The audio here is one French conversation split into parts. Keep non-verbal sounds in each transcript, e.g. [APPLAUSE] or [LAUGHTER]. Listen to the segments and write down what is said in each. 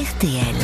RTL.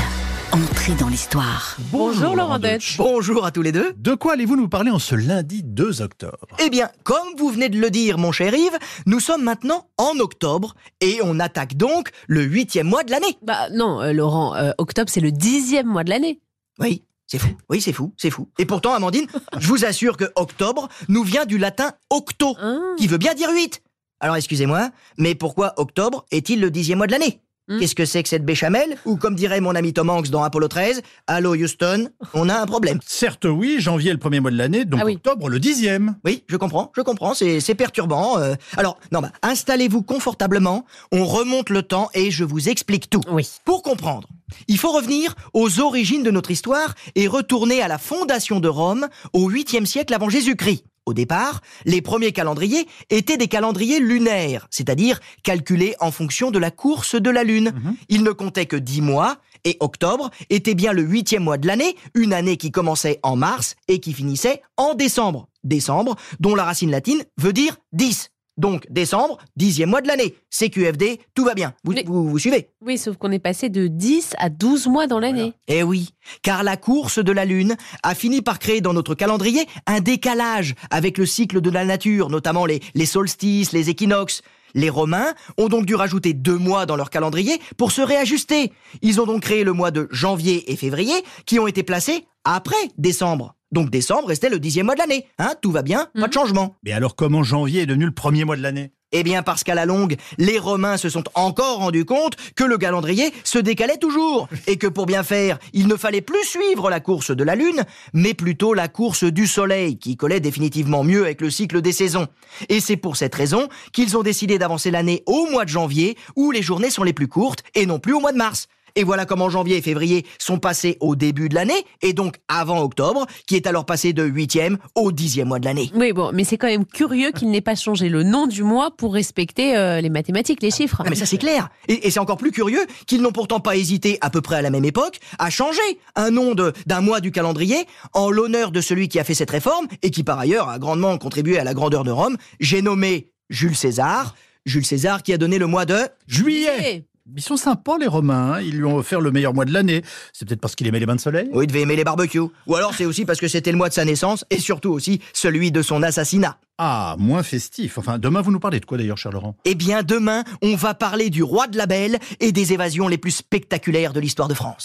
Entrée dans l'histoire. Bonjour Laurent Deutsch. Bonjour à tous les deux. De quoi allez-vous nous parler en ce lundi 2 octobre? Eh bien, comme vous venez de le dire, mon cher Yves, nous sommes maintenant en octobre et on attaque donc le huitième mois de l'année. Bah non, euh, Laurent, euh, octobre c'est le dixième mois de l'année. Oui, c'est fou. Oui, c'est fou, c'est fou. Et pourtant, Amandine, [LAUGHS] je vous assure que octobre nous vient du latin octo, Ah. qui veut bien dire huit. Alors excusez-moi, mais pourquoi octobre est-il le dixième mois de l'année? Hmm. Qu'est-ce que c'est que cette béchamel? Ou comme dirait mon ami Tom Hanks dans Apollo 13, Allô Houston, on a un problème. Certes oui, janvier est le premier mois de l'année, donc Ah oui. octobre le dixième. Oui, je comprends, je comprends, c'est c'est perturbant. euh. Alors, non, bah, installez-vous confortablement, on remonte le temps et je vous explique tout. Oui. Pour comprendre, il faut revenir aux origines de notre histoire et retourner à la fondation de Rome au 8e siècle avant Jésus-Christ. Au départ, les premiers calendriers étaient des calendriers lunaires, c'est-à-dire calculés en fonction de la course de la Lune. Ils ne comptaient que 10 mois, et octobre était bien le huitième mois de l'année, une année qui commençait en mars et qui finissait en décembre. Décembre, dont la racine latine veut dire 10. Donc décembre, dixième mois de l'année. CQFD, tout va bien. Vous, Mais- vous, vous suivez? Oui, sauf qu'on est passé de 10 à 12 mois dans l'année. Eh oui, car la course de la Lune a fini par créer dans notre calendrier un décalage avec le cycle de la nature, notamment les, les solstices, les équinoxes. Les Romains ont donc dû rajouter deux mois dans leur calendrier pour se réajuster. Ils ont donc créé le mois de janvier et février qui ont été placés après décembre. Donc décembre restait le dixième mois de l'année. Hein, tout va bien, pas de changement. Mais alors comment janvier est devenu le premier mois de l'année? Eh bien parce qu'à la longue, les Romains se sont encore rendus compte que le calendrier se décalait toujours et que pour bien faire, il ne fallait plus suivre la course de la Lune, mais plutôt la course du Soleil qui collait définitivement mieux avec le cycle des saisons. Et c'est pour cette raison qu'ils ont décidé d'avancer l'année au mois de janvier où les journées sont les plus courtes et non plus au mois de mars. Et voilà comment janvier et février sont passés au début de l'année, et donc avant octobre, qui est alors passé de 8e au 10e mois de l'année. Oui, bon, mais c'est quand même curieux qu'il n'ait pas changé le nom du mois pour respecter euh, les mathématiques, les chiffres. Ah, mais ça c'est clair. Et, et c'est encore plus curieux qu'ils n'ont pourtant pas hésité, à peu près à la même époque, à changer un nom de- d'un mois du calendrier en l'honneur de celui qui a fait cette réforme et qui par ailleurs a grandement contribué à la grandeur de Rome. J'ai nommé Jules César. Jules César qui a donné le mois de... Juillet Ils sont sympas les Romains, hein. ils lui ont offert le meilleur mois de l'année. C'est peut-être parce qu'il aimait les bains de soleil? Oui, il devait aimer les barbecues. Ou alors c'est aussi parce que c'était le mois de sa naissance et surtout aussi celui de son assassinat. Ah, moins festif. Enfin, demain vous nous parlez de quoi d'ailleurs, cher Laurent? Eh bien demain, on va parler du roi de la Belle et des évasions les plus spectaculaires de l'histoire de France.